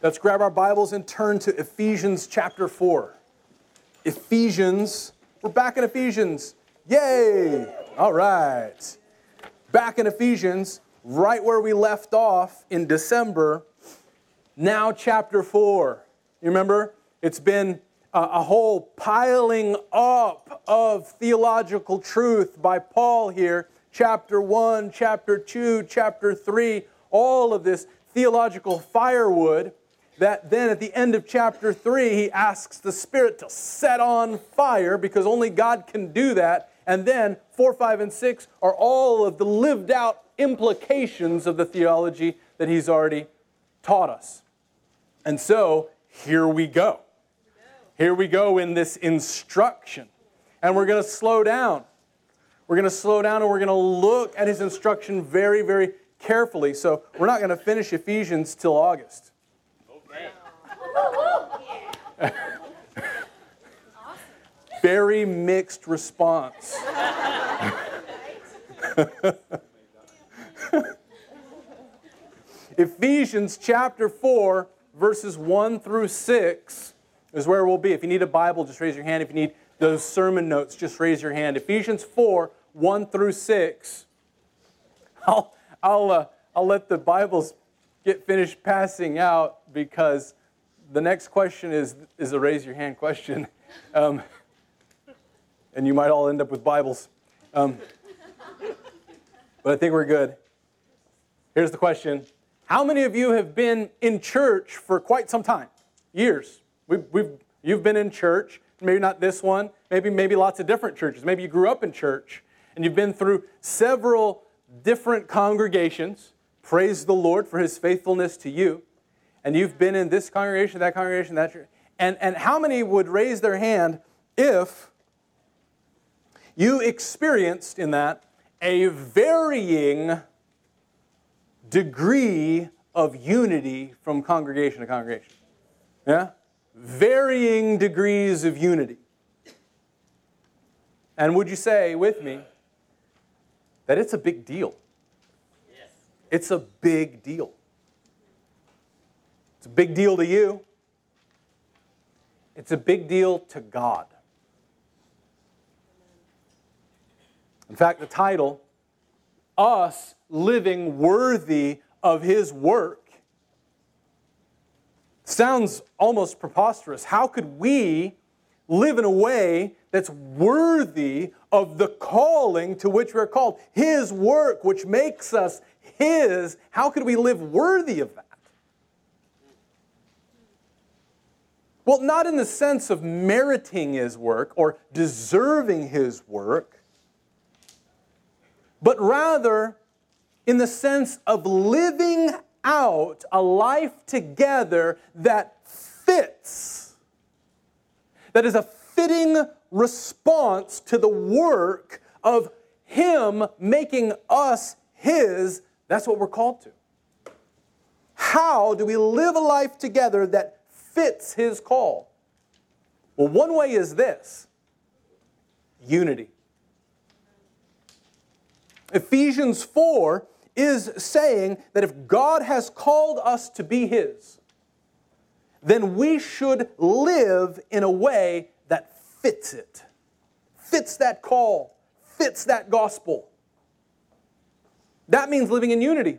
Let's grab our Bibles and turn to Ephesians chapter 4. Ephesians, we're back in Ephesians. Yay! All right. Back in Ephesians, right where we left off in December, now chapter 4. You remember? It's been a, whole piling up of theological truth by Paul here. Chapter 1, chapter 2, chapter 3, all of this theological firewood that then at the end of chapter 3, he asks the Spirit to set on fire because only God can do that. And then 4, 5, and 6 are all of the lived out implications of the theology that he's already taught us. And so here we go. Here we go in this instruction. And we're going to slow down. We're going to slow down and we're going to look at his instruction very, very carefully. So we're not going to finish Ephesians till August. Very mixed response. Ephesians chapter 4, verses 1 through 6 is where we'll be. If you need a Bible, just raise your hand. If you need those sermon notes, just raise your hand. Ephesians 4, 1 through 6. I'll, I'll, uh, I'll let the Bibles get finished passing out because the next question is, is a raise your hand question. Um, and you might all end up with Bibles. Um, but I think we're good. Here's the question How many of you have been in church for quite some time? Years. We've, we've, you've been in church, maybe not this one, maybe, maybe lots of different churches. Maybe you grew up in church and you've been through several different congregations. Praise the Lord for his faithfulness to you. And you've been in this congregation, that congregation, that church. And, and how many would raise their hand if you experienced in that a varying degree of unity from congregation to congregation? Yeah? Varying degrees of unity. And would you say with me that it's a big deal? Yes. It's a big deal. It's a big deal to you. It's a big deal to God. In fact, the title, Us Living Worthy of His Work, sounds almost preposterous. How could we live in a way that's worthy of the calling to which we're called? His work, which makes us His. How could we live worthy of that? Well, not in the sense of meriting His work or deserving His work, but rather in the sense of living out a life together that fits, that is a fitting response to the work of Him making us His. That's what we're called to. How do we live a life together that fits His call? Well, one way is this unity. Ephesians 4 is saying that if God has called us to be His, then we should live in a way that fits it, fits that call, fits that gospel. That means living in unity,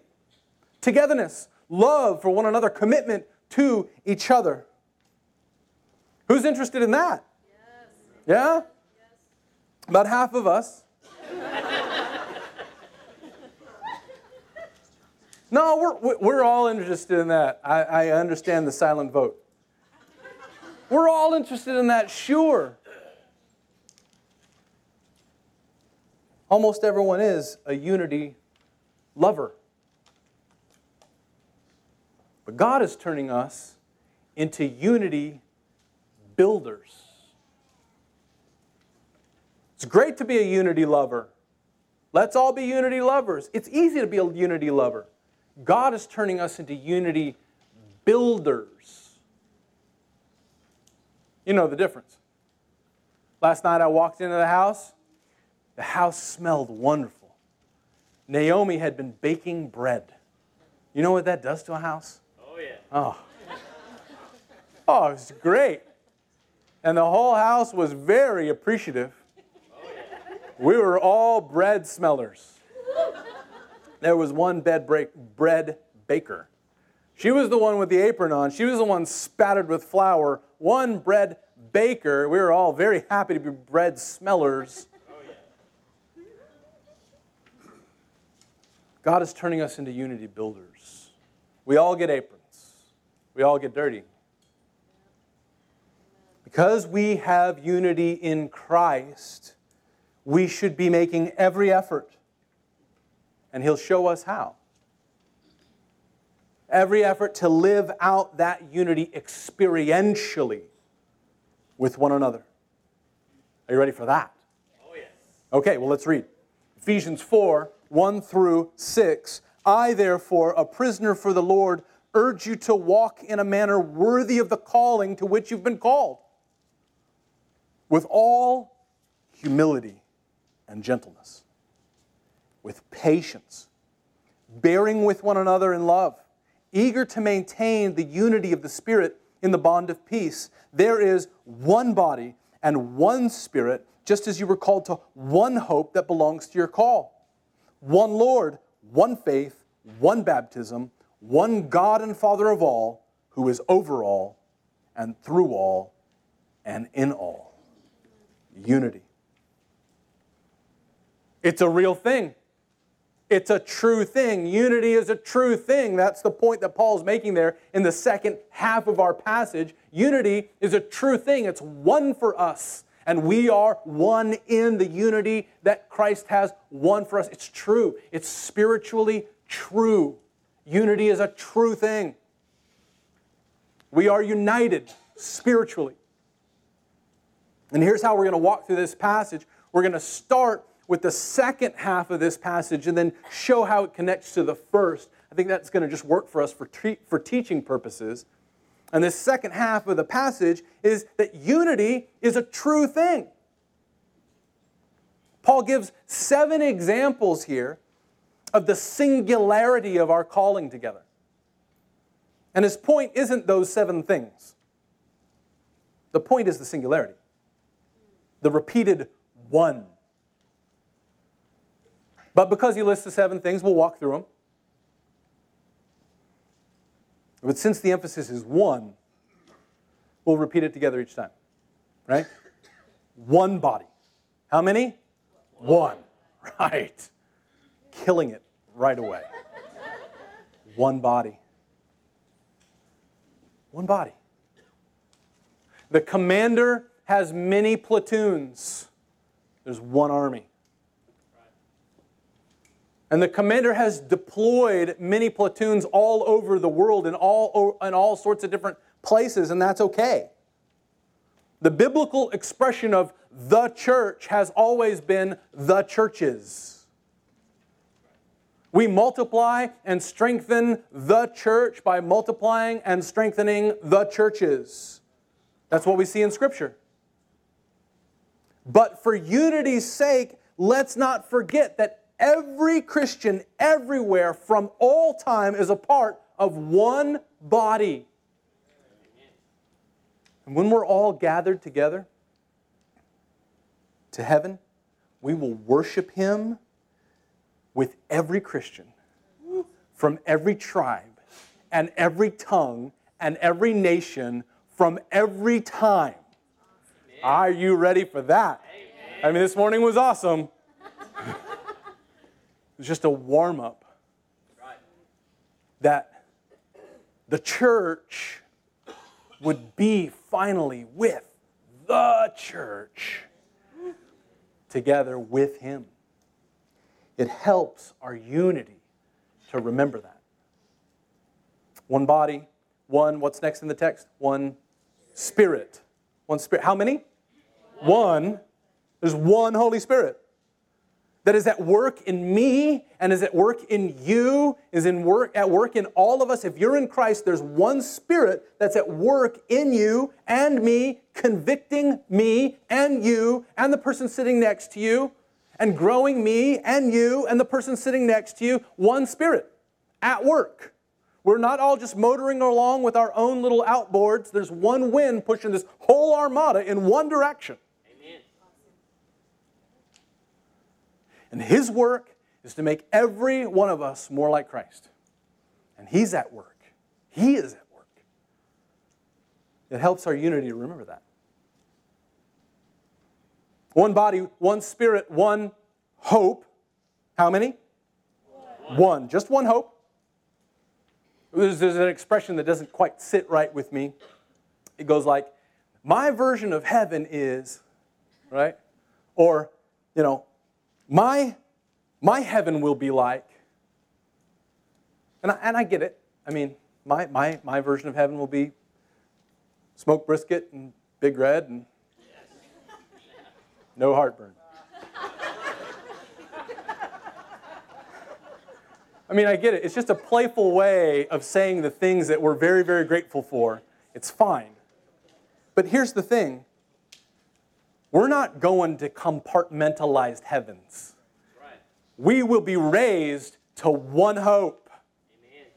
togetherness, love for one another, commitment to each other. Who's interested in that? Yes. Yeah? Yes. About half of us. No, we're, we're all interested in that. I, I understand the silent vote. We're all interested in that, sure. Almost everyone is a unity lover. But God is turning us into unity builders. It's great to be a unity lover. Let's all be unity lovers. It's easy to be a unity lover. God is turning us into unity builders. You know the difference. Last night I walked into the house. The house smelled wonderful. Naomi had been baking bread. You know what that does to a house? Oh, yeah. Oh. Oh, it was great. And the whole house was very appreciative. We were all bread smellers. There was one bed break, bread baker. She was the one with the apron on. She was the one spattered with flour. One bread baker. We were all very happy to be bread smellers. God is turning us into unity builders. We all get aprons, we all get dirty. Because we have unity in Christ, we should be making every effort, and He'll show us how. Every effort to live out that unity experientially with one another. Are you ready for that? Oh, yes. Okay, well, let's read. Ephesians 4 1 through 6. I, therefore, a prisoner for the Lord, urge you to walk in a manner worthy of the calling to which you've been called, with all humility and gentleness, with patience, bearing with one another in love, eager to maintain the unity of the Spirit in the bond of peace. There is one body and one Spirit, just as you were called to one hope that belongs to your call one Lord, one faith, one baptism, one God and Father of all, who is over all and through all and in all. Unity. It's a real thing. It's a true thing. Unity is a true thing. That's the point that Paul's making there in the second half of our passage. Unity is a true thing. It's one for us and we are one in the unity that Christ has won for us. It's true, it's spiritually true. Unity is a true thing. We are united spiritually. And here's how we're going to walk through this passage. We're going to start with the second half of this passage and then show how it connects to the first. I think that's going to just work for us for, tre- for teaching purposes. And this second half of the passage is that unity is a true thing. Paul gives seven examples here of the singularity of our calling together. And his point isn't those seven things. The point is the singularity, the repeated one. But because he lists the seven things, we'll walk through them. But since the emphasis is one, we'll repeat it together each time. Right? One body. How many? One. Right. Killing it right away. One body. One body. The commander has many platoons. There's one army. And the commander has deployed many platoons all over the world in all, in all sorts of different places, and that's okay. The biblical expression of the church has always been the churches. We multiply and strengthen the church by multiplying and strengthening the churches. That's what we see in Scripture. But for unity's sake, let's not forget that Every Christian everywhere from all time is a part of one body. And when we're all gathered together to heaven, we will worship Him with every Christian from every tribe and every tongue and every nation from every time. Are you ready for that? I mean, this morning was awesome it was just a warm up. That the church would be finally with the church together with Him. It helps our unity to remember that. One body, one, what's next in the text? One spirit. One spirit. How many? One. There's one Holy Spirit that is at work in me and is at work in you, is in work at work in all of us. If you're in Christ, there's one spirit that's at work in you and me, convicting me and you and the person sitting next to you, and growing me and you and the person sitting next to you, one spirit at work. We're not all just motoring along with our own little outboards. There's one wind pushing this whole armada in one direction. And his work is to make every one of us more like Christ. And he's at work. He is at work. It helps our unity to remember that. One body, one spirit, one hope. How many? One. one. Just one hope. There's, there's an expression that doesn't quite sit right with me. It goes like, my version of heaven is, right? Or, you know, my, my heaven will be like. And I, and I get it. I mean, my, my, my version of heaven will be smoked brisket and big red and no heartburn. I mean, I get it. It's just a playful way of saying the things that we're very, very grateful for. It's fine. But here's the thing we're not going to compartmentalized heavens. We will be raised to one hope Amen.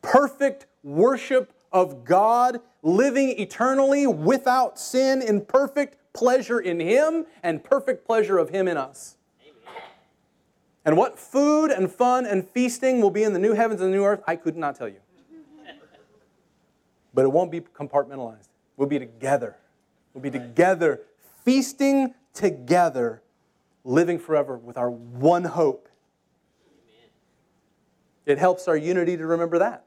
perfect worship of God, living eternally without sin in perfect pleasure in Him and perfect pleasure of Him in us. And what food and fun and feasting will be in the new heavens and the new earth, I could not tell you. But it won't be compartmentalized. We'll be together. We'll be together, feasting together, living forever with our one hope. It helps our unity to remember that.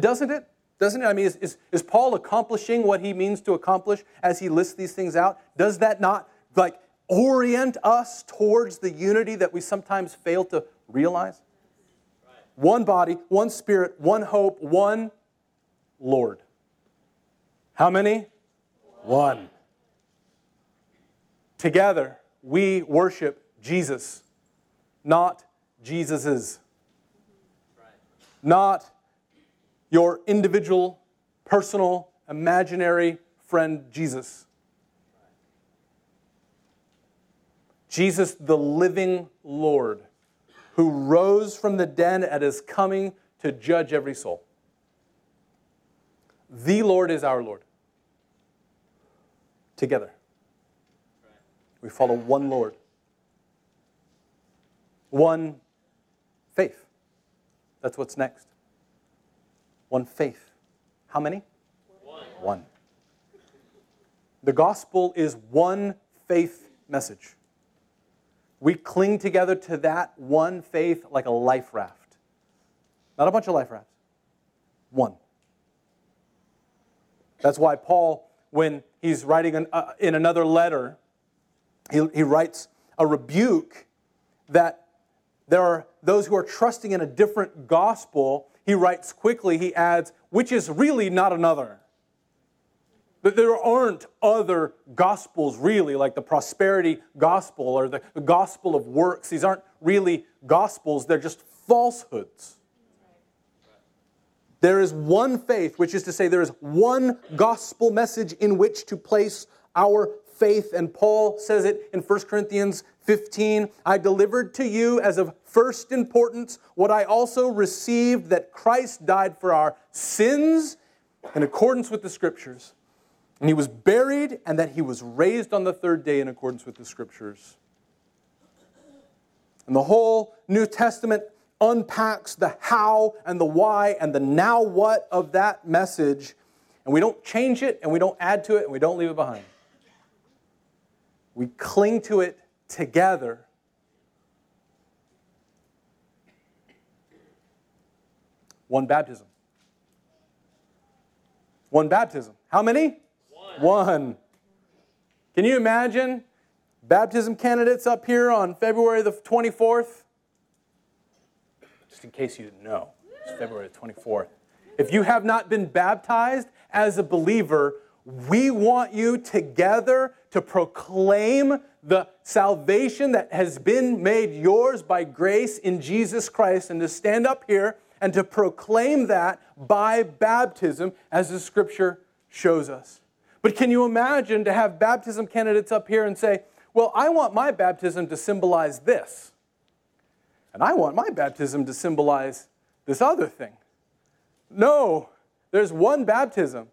Doesn't it? Doesn't it? I mean, is, is, is Paul accomplishing what he means to accomplish as he lists these things out? Does that not, like, orient us towards the unity that we sometimes fail to realize? One body, one spirit, one hope, one Lord. How many? One. Together, we worship Jesus, not Jesus's. Not your individual, personal, imaginary friend Jesus. Jesus, the living Lord, who rose from the dead and is coming to judge every soul. The Lord is our Lord. Together. We follow one Lord, one faith. That's what's next. One faith. How many? One. one. The gospel is one faith message. We cling together to that one faith like a life raft. Not a bunch of life rafts, one. That's why Paul, when he's writing an, uh, in another letter, he, he writes a rebuke that there are those who are trusting in a different gospel he writes quickly, he adds, which is really not another. That there aren't other gospels really, like the prosperity gospel or the, gospel of works. These aren't really gospels, they're just falsehoods. There is one faith, which is to say, there is one gospel message in which to place our faith. And Paul says it in 1 Corinthians 15 I delivered to you as of first importance what I also received that Christ died for our sins in accordance with the scriptures. And he was buried, and that he was raised on the third day in accordance with the scriptures. And the whole New Testament unpacks the how and the why and the now what of that message. And we don't change it, and we don't add to it, and we don't leave it behind. We cling to it together. One baptism. One baptism. How many? One. One. Can you imagine baptism candidates up here on February the 24th? Just in case you didn't know, it's February the 24th. If you have not been baptized as a believer, we want you together to proclaim the salvation that has been made yours by grace in Jesus Christ and to stand up here and to proclaim that by baptism as the scripture shows us. But can you imagine to have baptism candidates up here and say, Well, I want my baptism to symbolize this, and I want my baptism to symbolize this other thing? No, there's one baptism.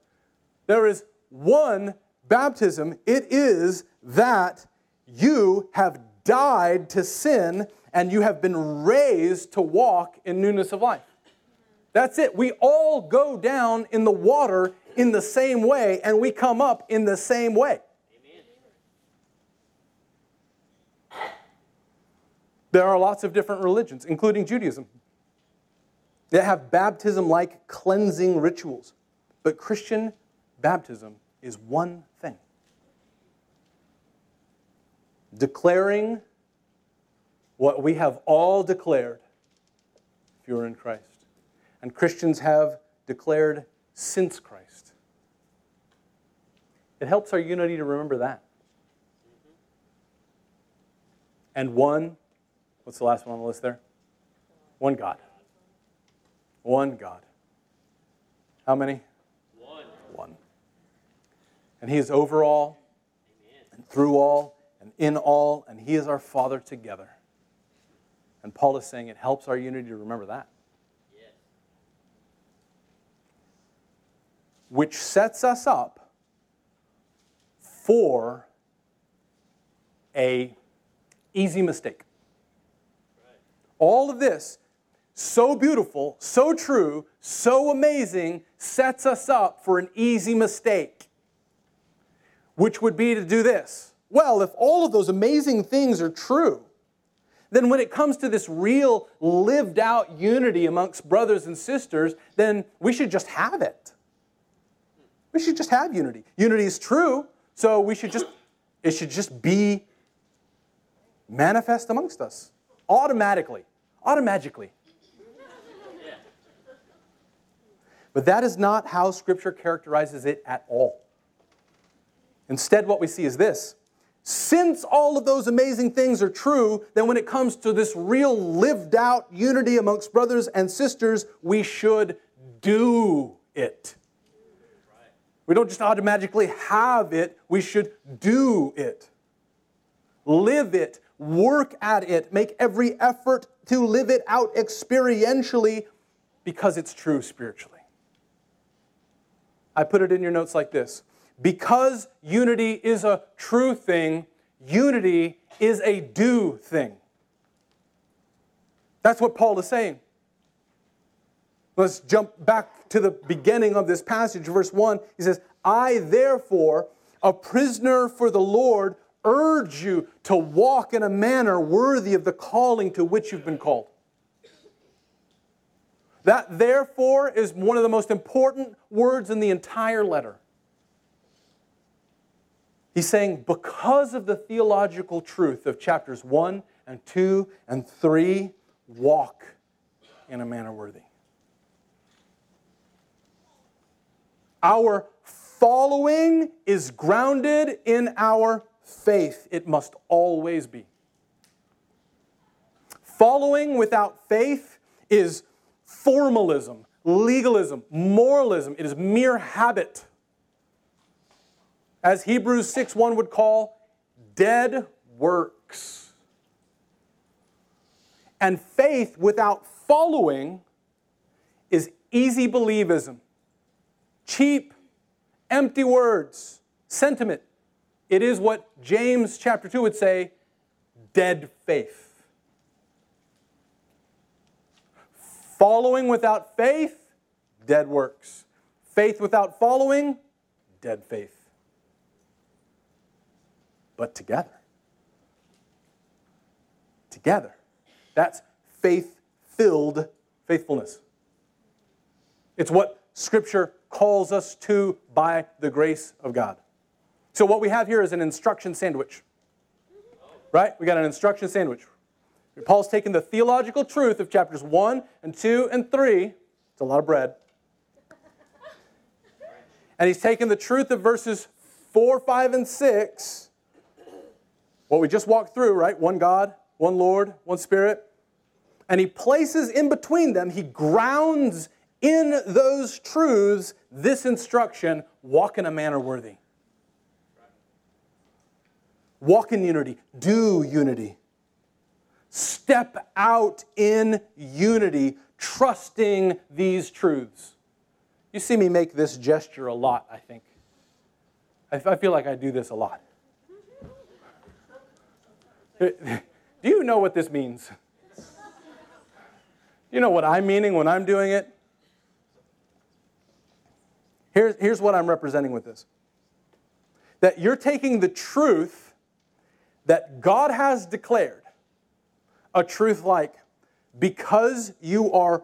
There is one baptism. It is that you have died to sin and you have been raised to walk in newness of life. That's it. We all go down in the water in the same way and we come up in the same way. There are lots of different religions, including Judaism, that have baptism like cleansing rituals. But Christian baptism is one thing declaring what we have all declared if you're in Christ. And Christians have declared since Christ. It helps our unity to remember that. And one, what's the last one on the list there? One God. One God. How many? And He is over all, and through all, and in all, and He is our Father together. And Paul is saying it helps our unity to remember that. Which sets us up for a easy mistake. All of this, so beautiful, so true, so amazing, sets us up for an easy mistake, which would be to do this. Well, if all of those amazing things are true, then when it comes to this real lived out unity amongst brothers and sisters, then we should just have it. We should just have unity. Unity is true, so we should just it should just be manifest amongst us automatically. Automatically. But that is not how Scripture characterizes it at all. Instead, what we see is this since all of those amazing things are true, then when it comes to this real lived out unity amongst brothers and sisters, we should do it. We don't just automatically have it, we should do it. Live it, work at it, make every effort to live it out experientially because it's true spiritually. I put it in your notes like this because unity is a true thing, unity is a do thing. That's what Paul is saying. Let's jump back to the beginning of this passage, verse 1. He says, I therefore, a prisoner for the Lord, urge you to walk in a manner worthy of the calling to which you've been called. That therefore is one of the most important words in the entire letter. He's saying, because of the theological truth of chapters 1 and 2 and 3, walk in a manner worthy. Our following is grounded in our faith. It must always be. Following without faith is formalism, legalism, moralism. It is mere habit as Hebrews 6:1 would call, dead works. And faith without following is easy believism, cheap, empty words, sentiment. It is what James chapter 2 would say dead faith. Following without faith, dead works. Faith without following, dead faith but together. Together. That's faith filled faithfulness. It's what Scripture calls us to by the grace of God. So, what we have here is an instruction sandwich. Right? We got an instruction sandwich. Paul's taken the theological truth of chapters 1 and 2 and 3. It's a lot of bread. And he's taken the truth of verses 4, 5, and 6 what we just walked through, right? One God, one Lord, one Spirit. And he places in between them, he grounds in those truths this instruction walk in a manner worthy. Walk in unity, do unity. Step out in unity, trusting these truths. You see me make this gesture a lot, I think. I feel like I do this a lot. Do you know what this means? You know what I'm meaning when I'm doing it? Here's, here's what I'm representing with this that you're taking the truth that God has declared, a truth like, because you are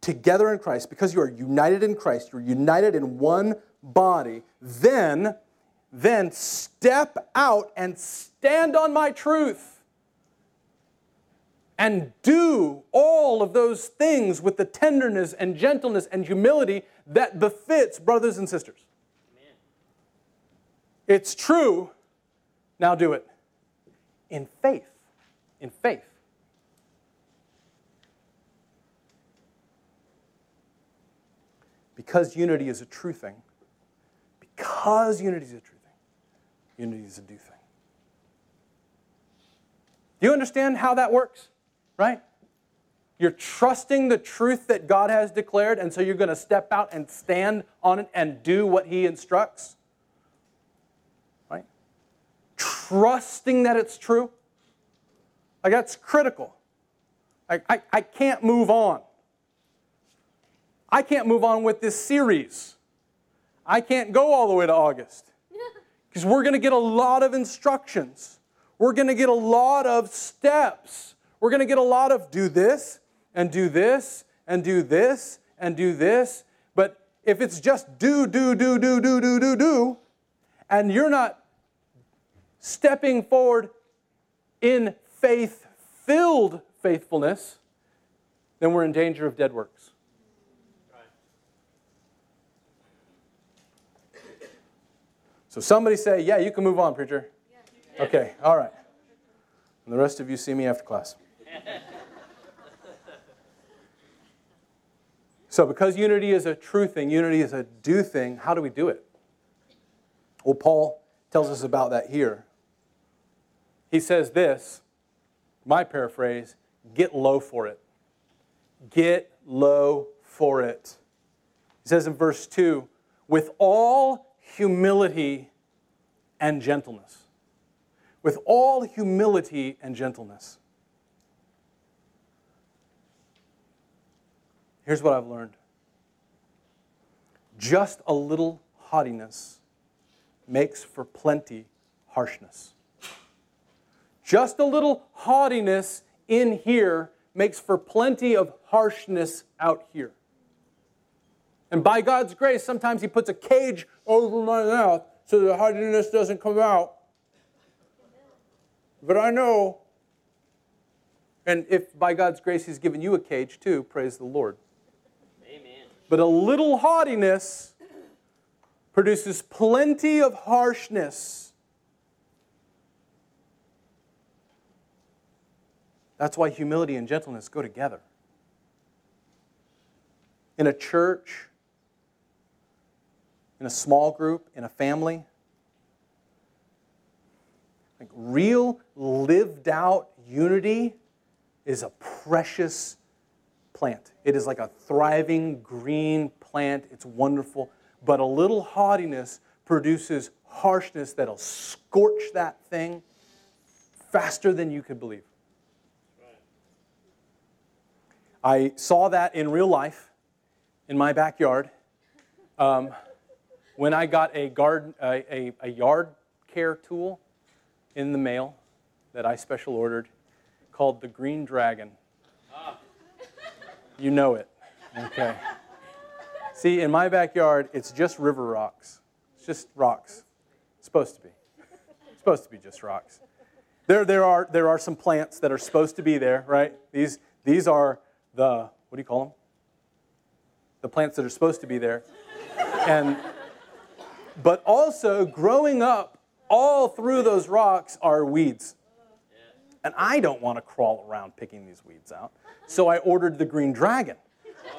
together in Christ, because you are united in Christ, you're united in one body, then, then step out and stand on my truth and do all of those things with the tenderness and gentleness and humility that befits brothers and sisters. Amen. It's true. Now do it in faith. In faith. Because unity is a true thing, because unity is a true thing, unity is a do thing. Do you understand how that works? Right? You're trusting the truth that God has declared, and so you're going to step out and stand on it and do what He instructs. Right? Trusting that it's true. Like, that's critical. I, I, I can't move on. I can't move on with this series. I can't go all the way to August because we're going to get a lot of instructions. We're going to get a lot of steps. We're going to get a lot of do this, and do this and do this and do this. But if it's just do, do, do, do, do, do, do, do, and you're not stepping forward in faith filled faithfulness, then we're in danger of dead works. So somebody say, Yeah, you can move on, preacher. Okay, all right. And the rest of you see me after class. So, because unity is a true thing, unity is a do thing, how do we do it? Well, Paul tells us about that here. He says this, my paraphrase get low for it. Get low for it. He says in verse 2 with all humility and gentleness. With all humility and gentleness. Here's what I've learned just a little haughtiness makes for plenty harshness. Just a little haughtiness in here makes for plenty of harshness out here. And by God's grace, sometimes He puts a cage over my mouth so the haughtiness doesn't come out. But I know, and if by God's grace He's given you a cage too, praise the Lord. But a little haughtiness produces plenty of harshness. That's why humility and gentleness go together. In a church, in a small group, in a family, like real lived out unity is a precious plant. It is like a thriving green plant. It's wonderful. But a little haughtiness produces harshness that'll scorch that thing faster than you could believe. I saw that in real life in my backyard um, when I got a, garden, a, a, a yard care tool in the mail that I special ordered called the Green Dragon. You know it. Okay. See, in my backyard, it's just river rocks. It's just rocks. It's supposed to be. It's supposed to be just rocks. There, there, are, there are some plants that are supposed to be there, right? These, these are the, what do you call them? The plants that are supposed to be there. And, but also, growing up all through those rocks are weeds. And I don't want to crawl around picking these weeds out. So I ordered the green dragon,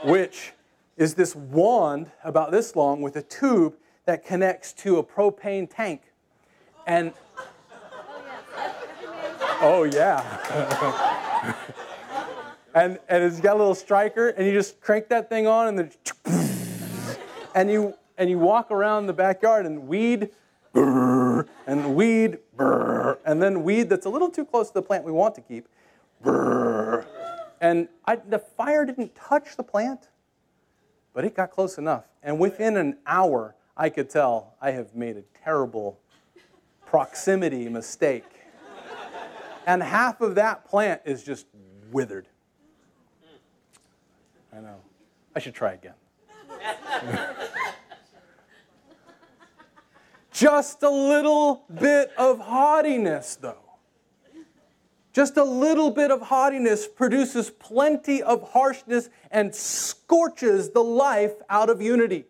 which is this wand about this long with a tube that connects to a propane tank. And oh yeah. and and it's got a little striker, and you just crank that thing on, and then and you and you walk around the backyard and weed and weed brr, and then weed that's a little too close to the plant we want to keep brr. and I, the fire didn't touch the plant but it got close enough. And within an hour i could tell i have made a terrible proximity mistake. And half of that plant is just withered. I know. I should try again Just a little bit of haughtiness, though. Just a little bit of haughtiness produces plenty of harshness and scorches the life out of unity.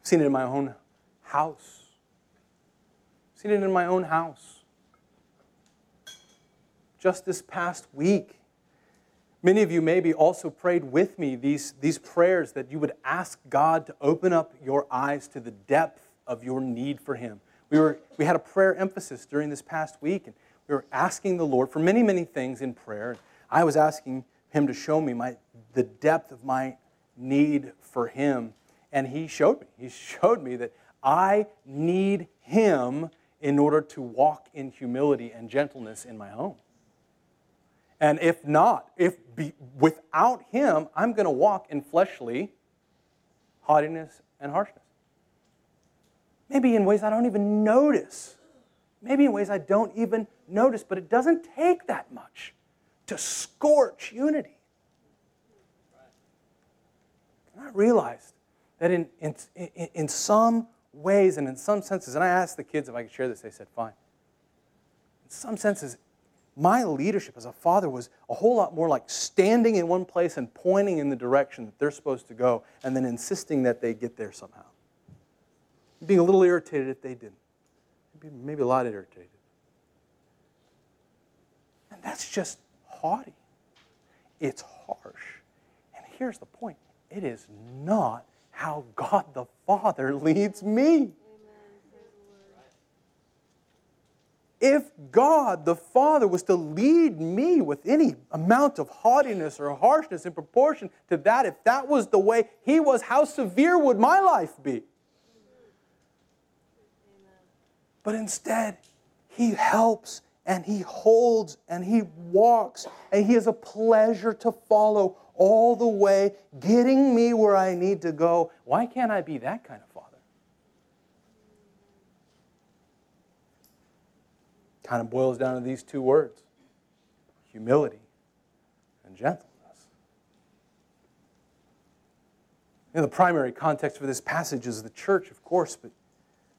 I've seen it in my own house. Seen it in my own house. Just this past week, Many of you maybe also prayed with me these, these prayers that you would ask God to open up your eyes to the depth of your need for Him. We, were, we had a prayer emphasis during this past week, and we were asking the Lord for many, many things in prayer. I was asking Him to show me my, the depth of my need for Him, and He showed me. He showed me that I need Him in order to walk in humility and gentleness in my home. And if not, if be, without him, I'm going to walk in fleshly haughtiness and harshness. Maybe in ways I don't even notice. Maybe in ways I don't even notice, but it doesn't take that much to scorch unity. And I realized that in, in, in some ways and in some senses, and I asked the kids if I could share this, they said, fine. In some senses, my leadership as a father was a whole lot more like standing in one place and pointing in the direction that they're supposed to go and then insisting that they get there somehow. Being a little irritated if they didn't. Maybe, a lot irritated. And that's just haughty. It's harsh. And here's the point it is not how God the Father leads me. If God the Father was to lead me with any amount of haughtiness or harshness in proportion to that, if that was the way He was, how severe would my life be? But instead, He helps and He holds and He walks and He is a pleasure to follow all the way, getting me where I need to go. Why can't I be that kind of father? Kind of boils down to these two words humility and gentleness. You know, the primary context for this passage is the church, of course, but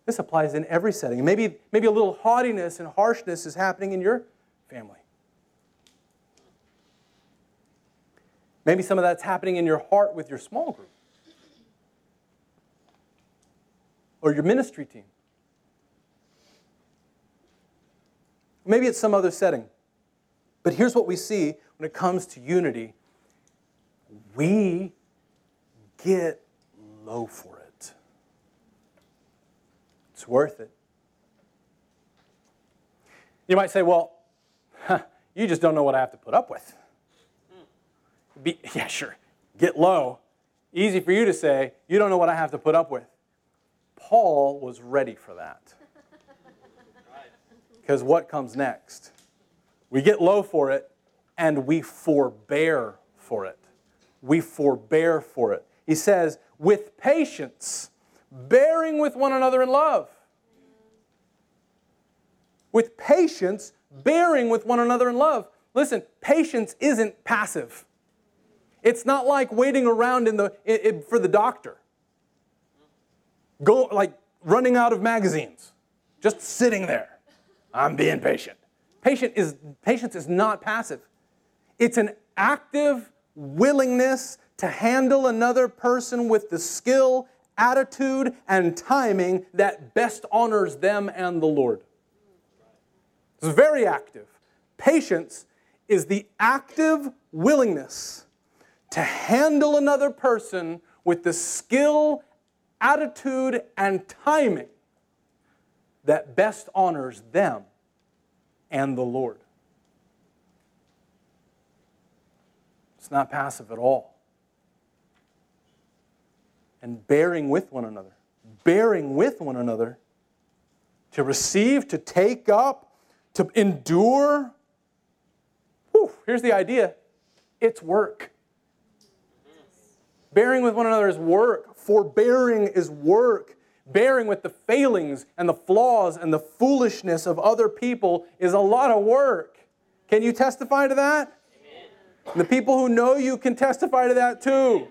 this applies in every setting. Maybe, maybe a little haughtiness and harshness is happening in your family. Maybe some of that's happening in your heart with your small group or your ministry team. Maybe it's some other setting. But here's what we see when it comes to unity we get low for it. It's worth it. You might say, well, huh, you just don't know what I have to put up with. Be, yeah, sure. Get low. Easy for you to say, you don't know what I have to put up with. Paul was ready for that. Because what comes next? We get low for it and we forbear for it. We forbear for it. He says, with patience, bearing with one another in love. With patience, bearing with one another in love. Listen, patience isn't passive. It's not like waiting around in the, for the doctor. Go like running out of magazines, just sitting there. I'm being patient. Patient is, patience is not passive, it's an active willingness to handle another person with the skill, attitude, and timing that best honors them and the Lord. It's very active. Patience is the active willingness to handle another person with the skill, attitude, and timing that best honors them and the Lord. It's not passive at all. and bearing with one another. Bearing with one another. To receive, to take up, to endure. Whew, here's the idea it's work. Bearing with one another is work. Forbearing is work. Bearing with the failings and the flaws and the foolishness of other people is a lot of work. Can you testify to that? The people who know you can testify to that too.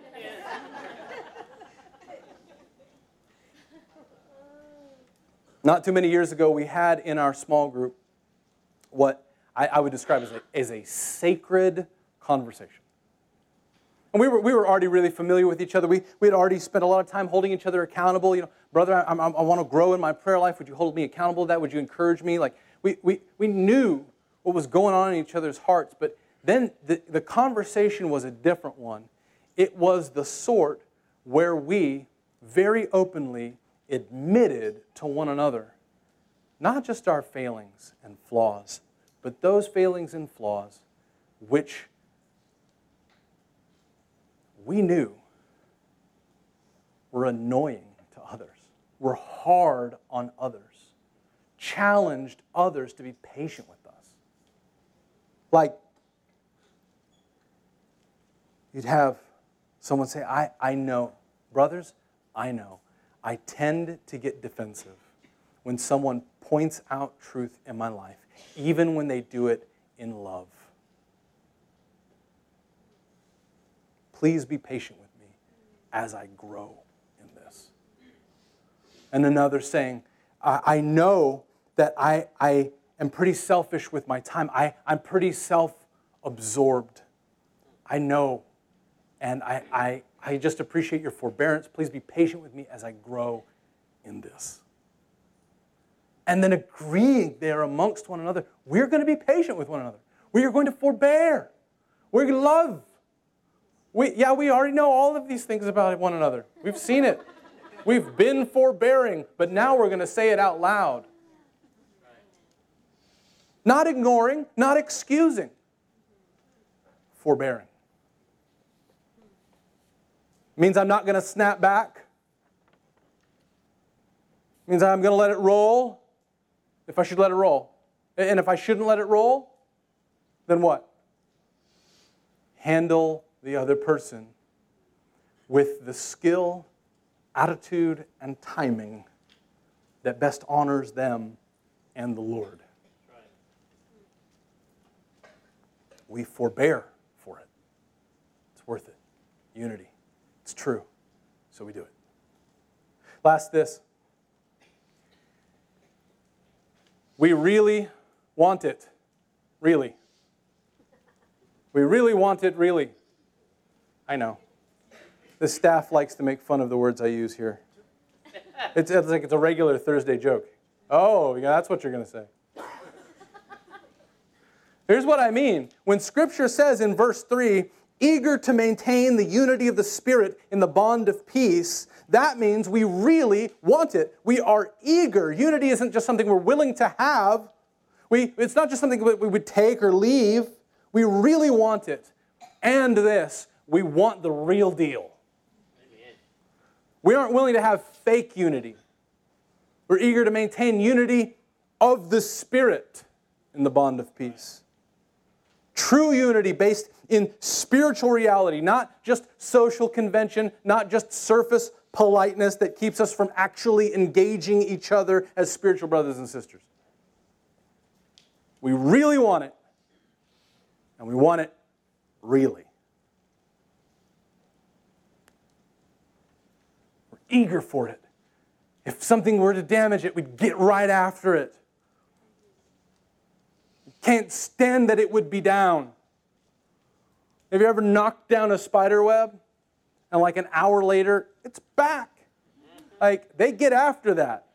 Not too many years ago, we had in our small group what I, I would describe as a, as a sacred conversation. And we were, we were already really familiar with each other. We, we had already spent a lot of time holding each other accountable. You know, brother, I, I, I want to grow in my prayer life. Would you hold me accountable to that? Would you encourage me? Like, we, we, we knew what was going on in each other's hearts, but then the, the conversation was a different one. It was the sort where we very openly admitted to one another not just our failings and flaws, but those failings and flaws which we knew were annoying to others, were hard on others, challenged others to be patient with us. Like, you'd have someone say, I, I know, brothers, I know. I tend to get defensive when someone points out truth in my life, even when they do it in love. Please be patient with me as I grow in this. And another saying, I, I know that I, I am pretty selfish with my time. I, I'm pretty self absorbed. I know. And I, I, I just appreciate your forbearance. Please be patient with me as I grow in this. And then agreeing there amongst one another, we're going to be patient with one another. We are going to forbear. We're going to love. We, yeah, we already know all of these things about one another. We've seen it. We've been forbearing, but now we're going to say it out loud. Not ignoring, not excusing, forbearing. Means I'm not going to snap back. Means I'm going to let it roll if I should let it roll. And if I shouldn't let it roll, then what? Handle the other person with the skill, attitude, and timing that best honors them and the Lord. We forbear for it. It's worth it. Unity. It's true. So we do it. Last, this. We really want it. Really. We really want it, really. I know. The staff likes to make fun of the words I use here. It's, it's like it's a regular Thursday joke. Oh, yeah, that's what you're going to say. Here's what I mean. When Scripture says in verse 3, eager to maintain the unity of the Spirit in the bond of peace, that means we really want it. We are eager. Unity isn't just something we're willing to have, we, it's not just something that we would take or leave. We really want it. And this, we want the real deal. We aren't willing to have fake unity. We're eager to maintain unity of the Spirit in the bond of peace. True unity based in spiritual reality, not just social convention, not just surface politeness that keeps us from actually engaging each other as spiritual brothers and sisters. We really want it, and we want it really. Eager for it. If something were to damage it, we'd get right after it. Can't stand that it would be down. Have you ever knocked down a spider web and like an hour later, it's back? Like they get after that.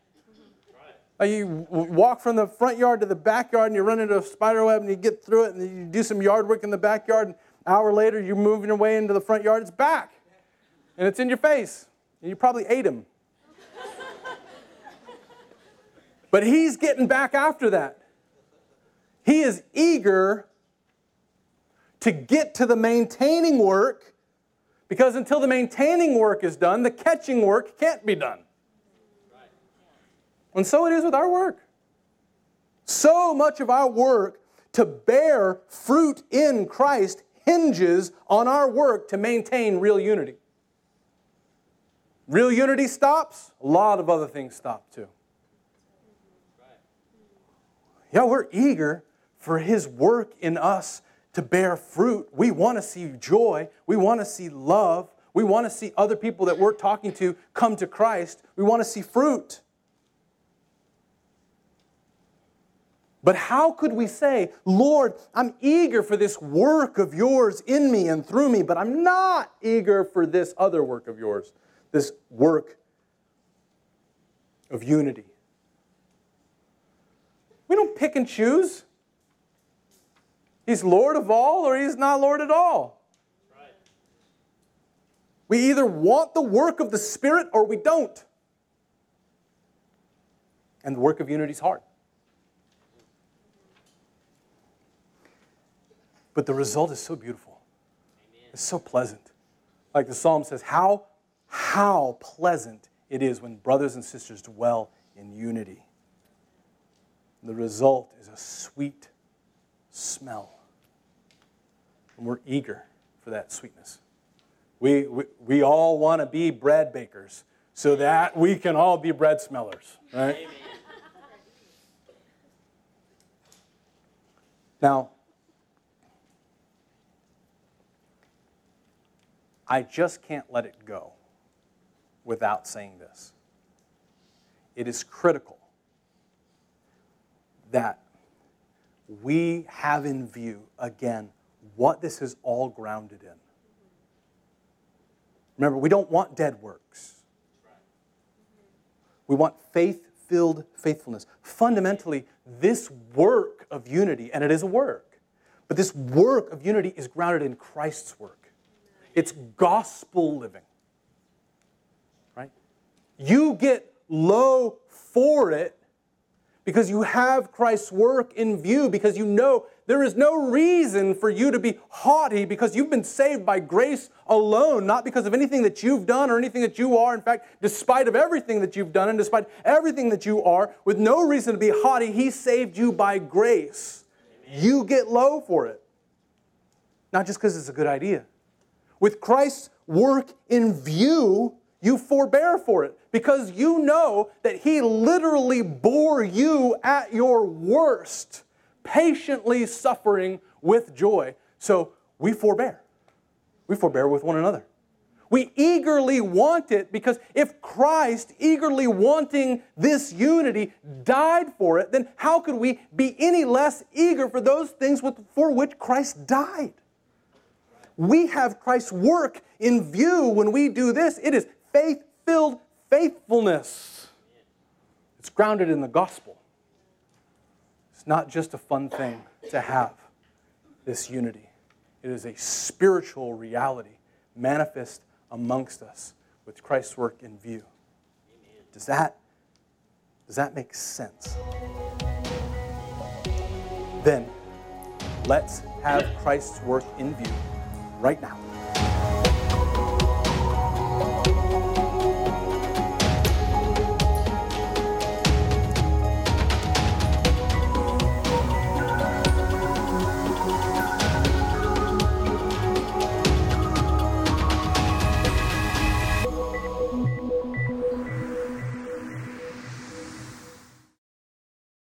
Like you walk from the front yard to the backyard and you run into a spider web and you get through it and you do some yard work in the backyard. And an hour later, you're moving your way into the front yard, it's back. And it's in your face. And you probably ate him. but he's getting back after that. He is eager to get to the maintaining work Because until the maintaining work is done, the catching work can't be done. And so it is with our work. So much of our work to bear fruit in Christ hinges on our work to maintain real unity. Real unity stops, a lot of other things stop too. Yeah, we're eager for His work in us to bear fruit. We want to see joy. We want to see love. We want to see other people that we're talking to come to Christ. We want to see fruit. But how could we say, Lord, I'm eager for this work of yours in me and through me, but I'm not eager for this other work of yours, this work of unity? We don't pick and choose. He's Lord of all or he's not Lord at all. We either want the work of the Spirit or we don't. And the work of unity is hard. But the result is so beautiful. Amen. It's so pleasant. Like the psalm says, how, how pleasant it is when brothers and sisters dwell in unity. The result is a sweet smell. And we're eager for that sweetness. We, we, we all want to be bread bakers so that we can all be bread smellers, right? Amen. Now, I just can't let it go without saying this. It is critical that we have in view, again, what this is all grounded in. Remember, we don't want dead works. We want faith filled faithfulness. Fundamentally, this work of unity, and it is a work, but this work of unity is grounded in Christ's work. It's gospel living. You get low for it because you have Christ's work in view, because you know there is no reason for you to be haughty because you've been saved by grace alone, not because of anything that you've done or anything that you are. In fact, despite of everything that you've done and despite everything that you are, with no reason to be haughty, He saved you by grace. You get low for it. Not just because it's a good idea, with Christ's work in view, you forbear for it because you know that He literally bore you at your worst, patiently suffering with joy. So we forbear. We forbear with one another. We eagerly want it because if Christ, eagerly wanting this unity, died for it, then how could we be any less eager for those things for which Christ died? We have Christ's work in view when we do this. It is faith filled faithfulness. It's grounded in the gospel. It's not just a fun thing to have this unity, it is a spiritual reality manifest amongst us with Christ's work in view. Does that, does that make sense? Then, let's have Christ's work in view right now.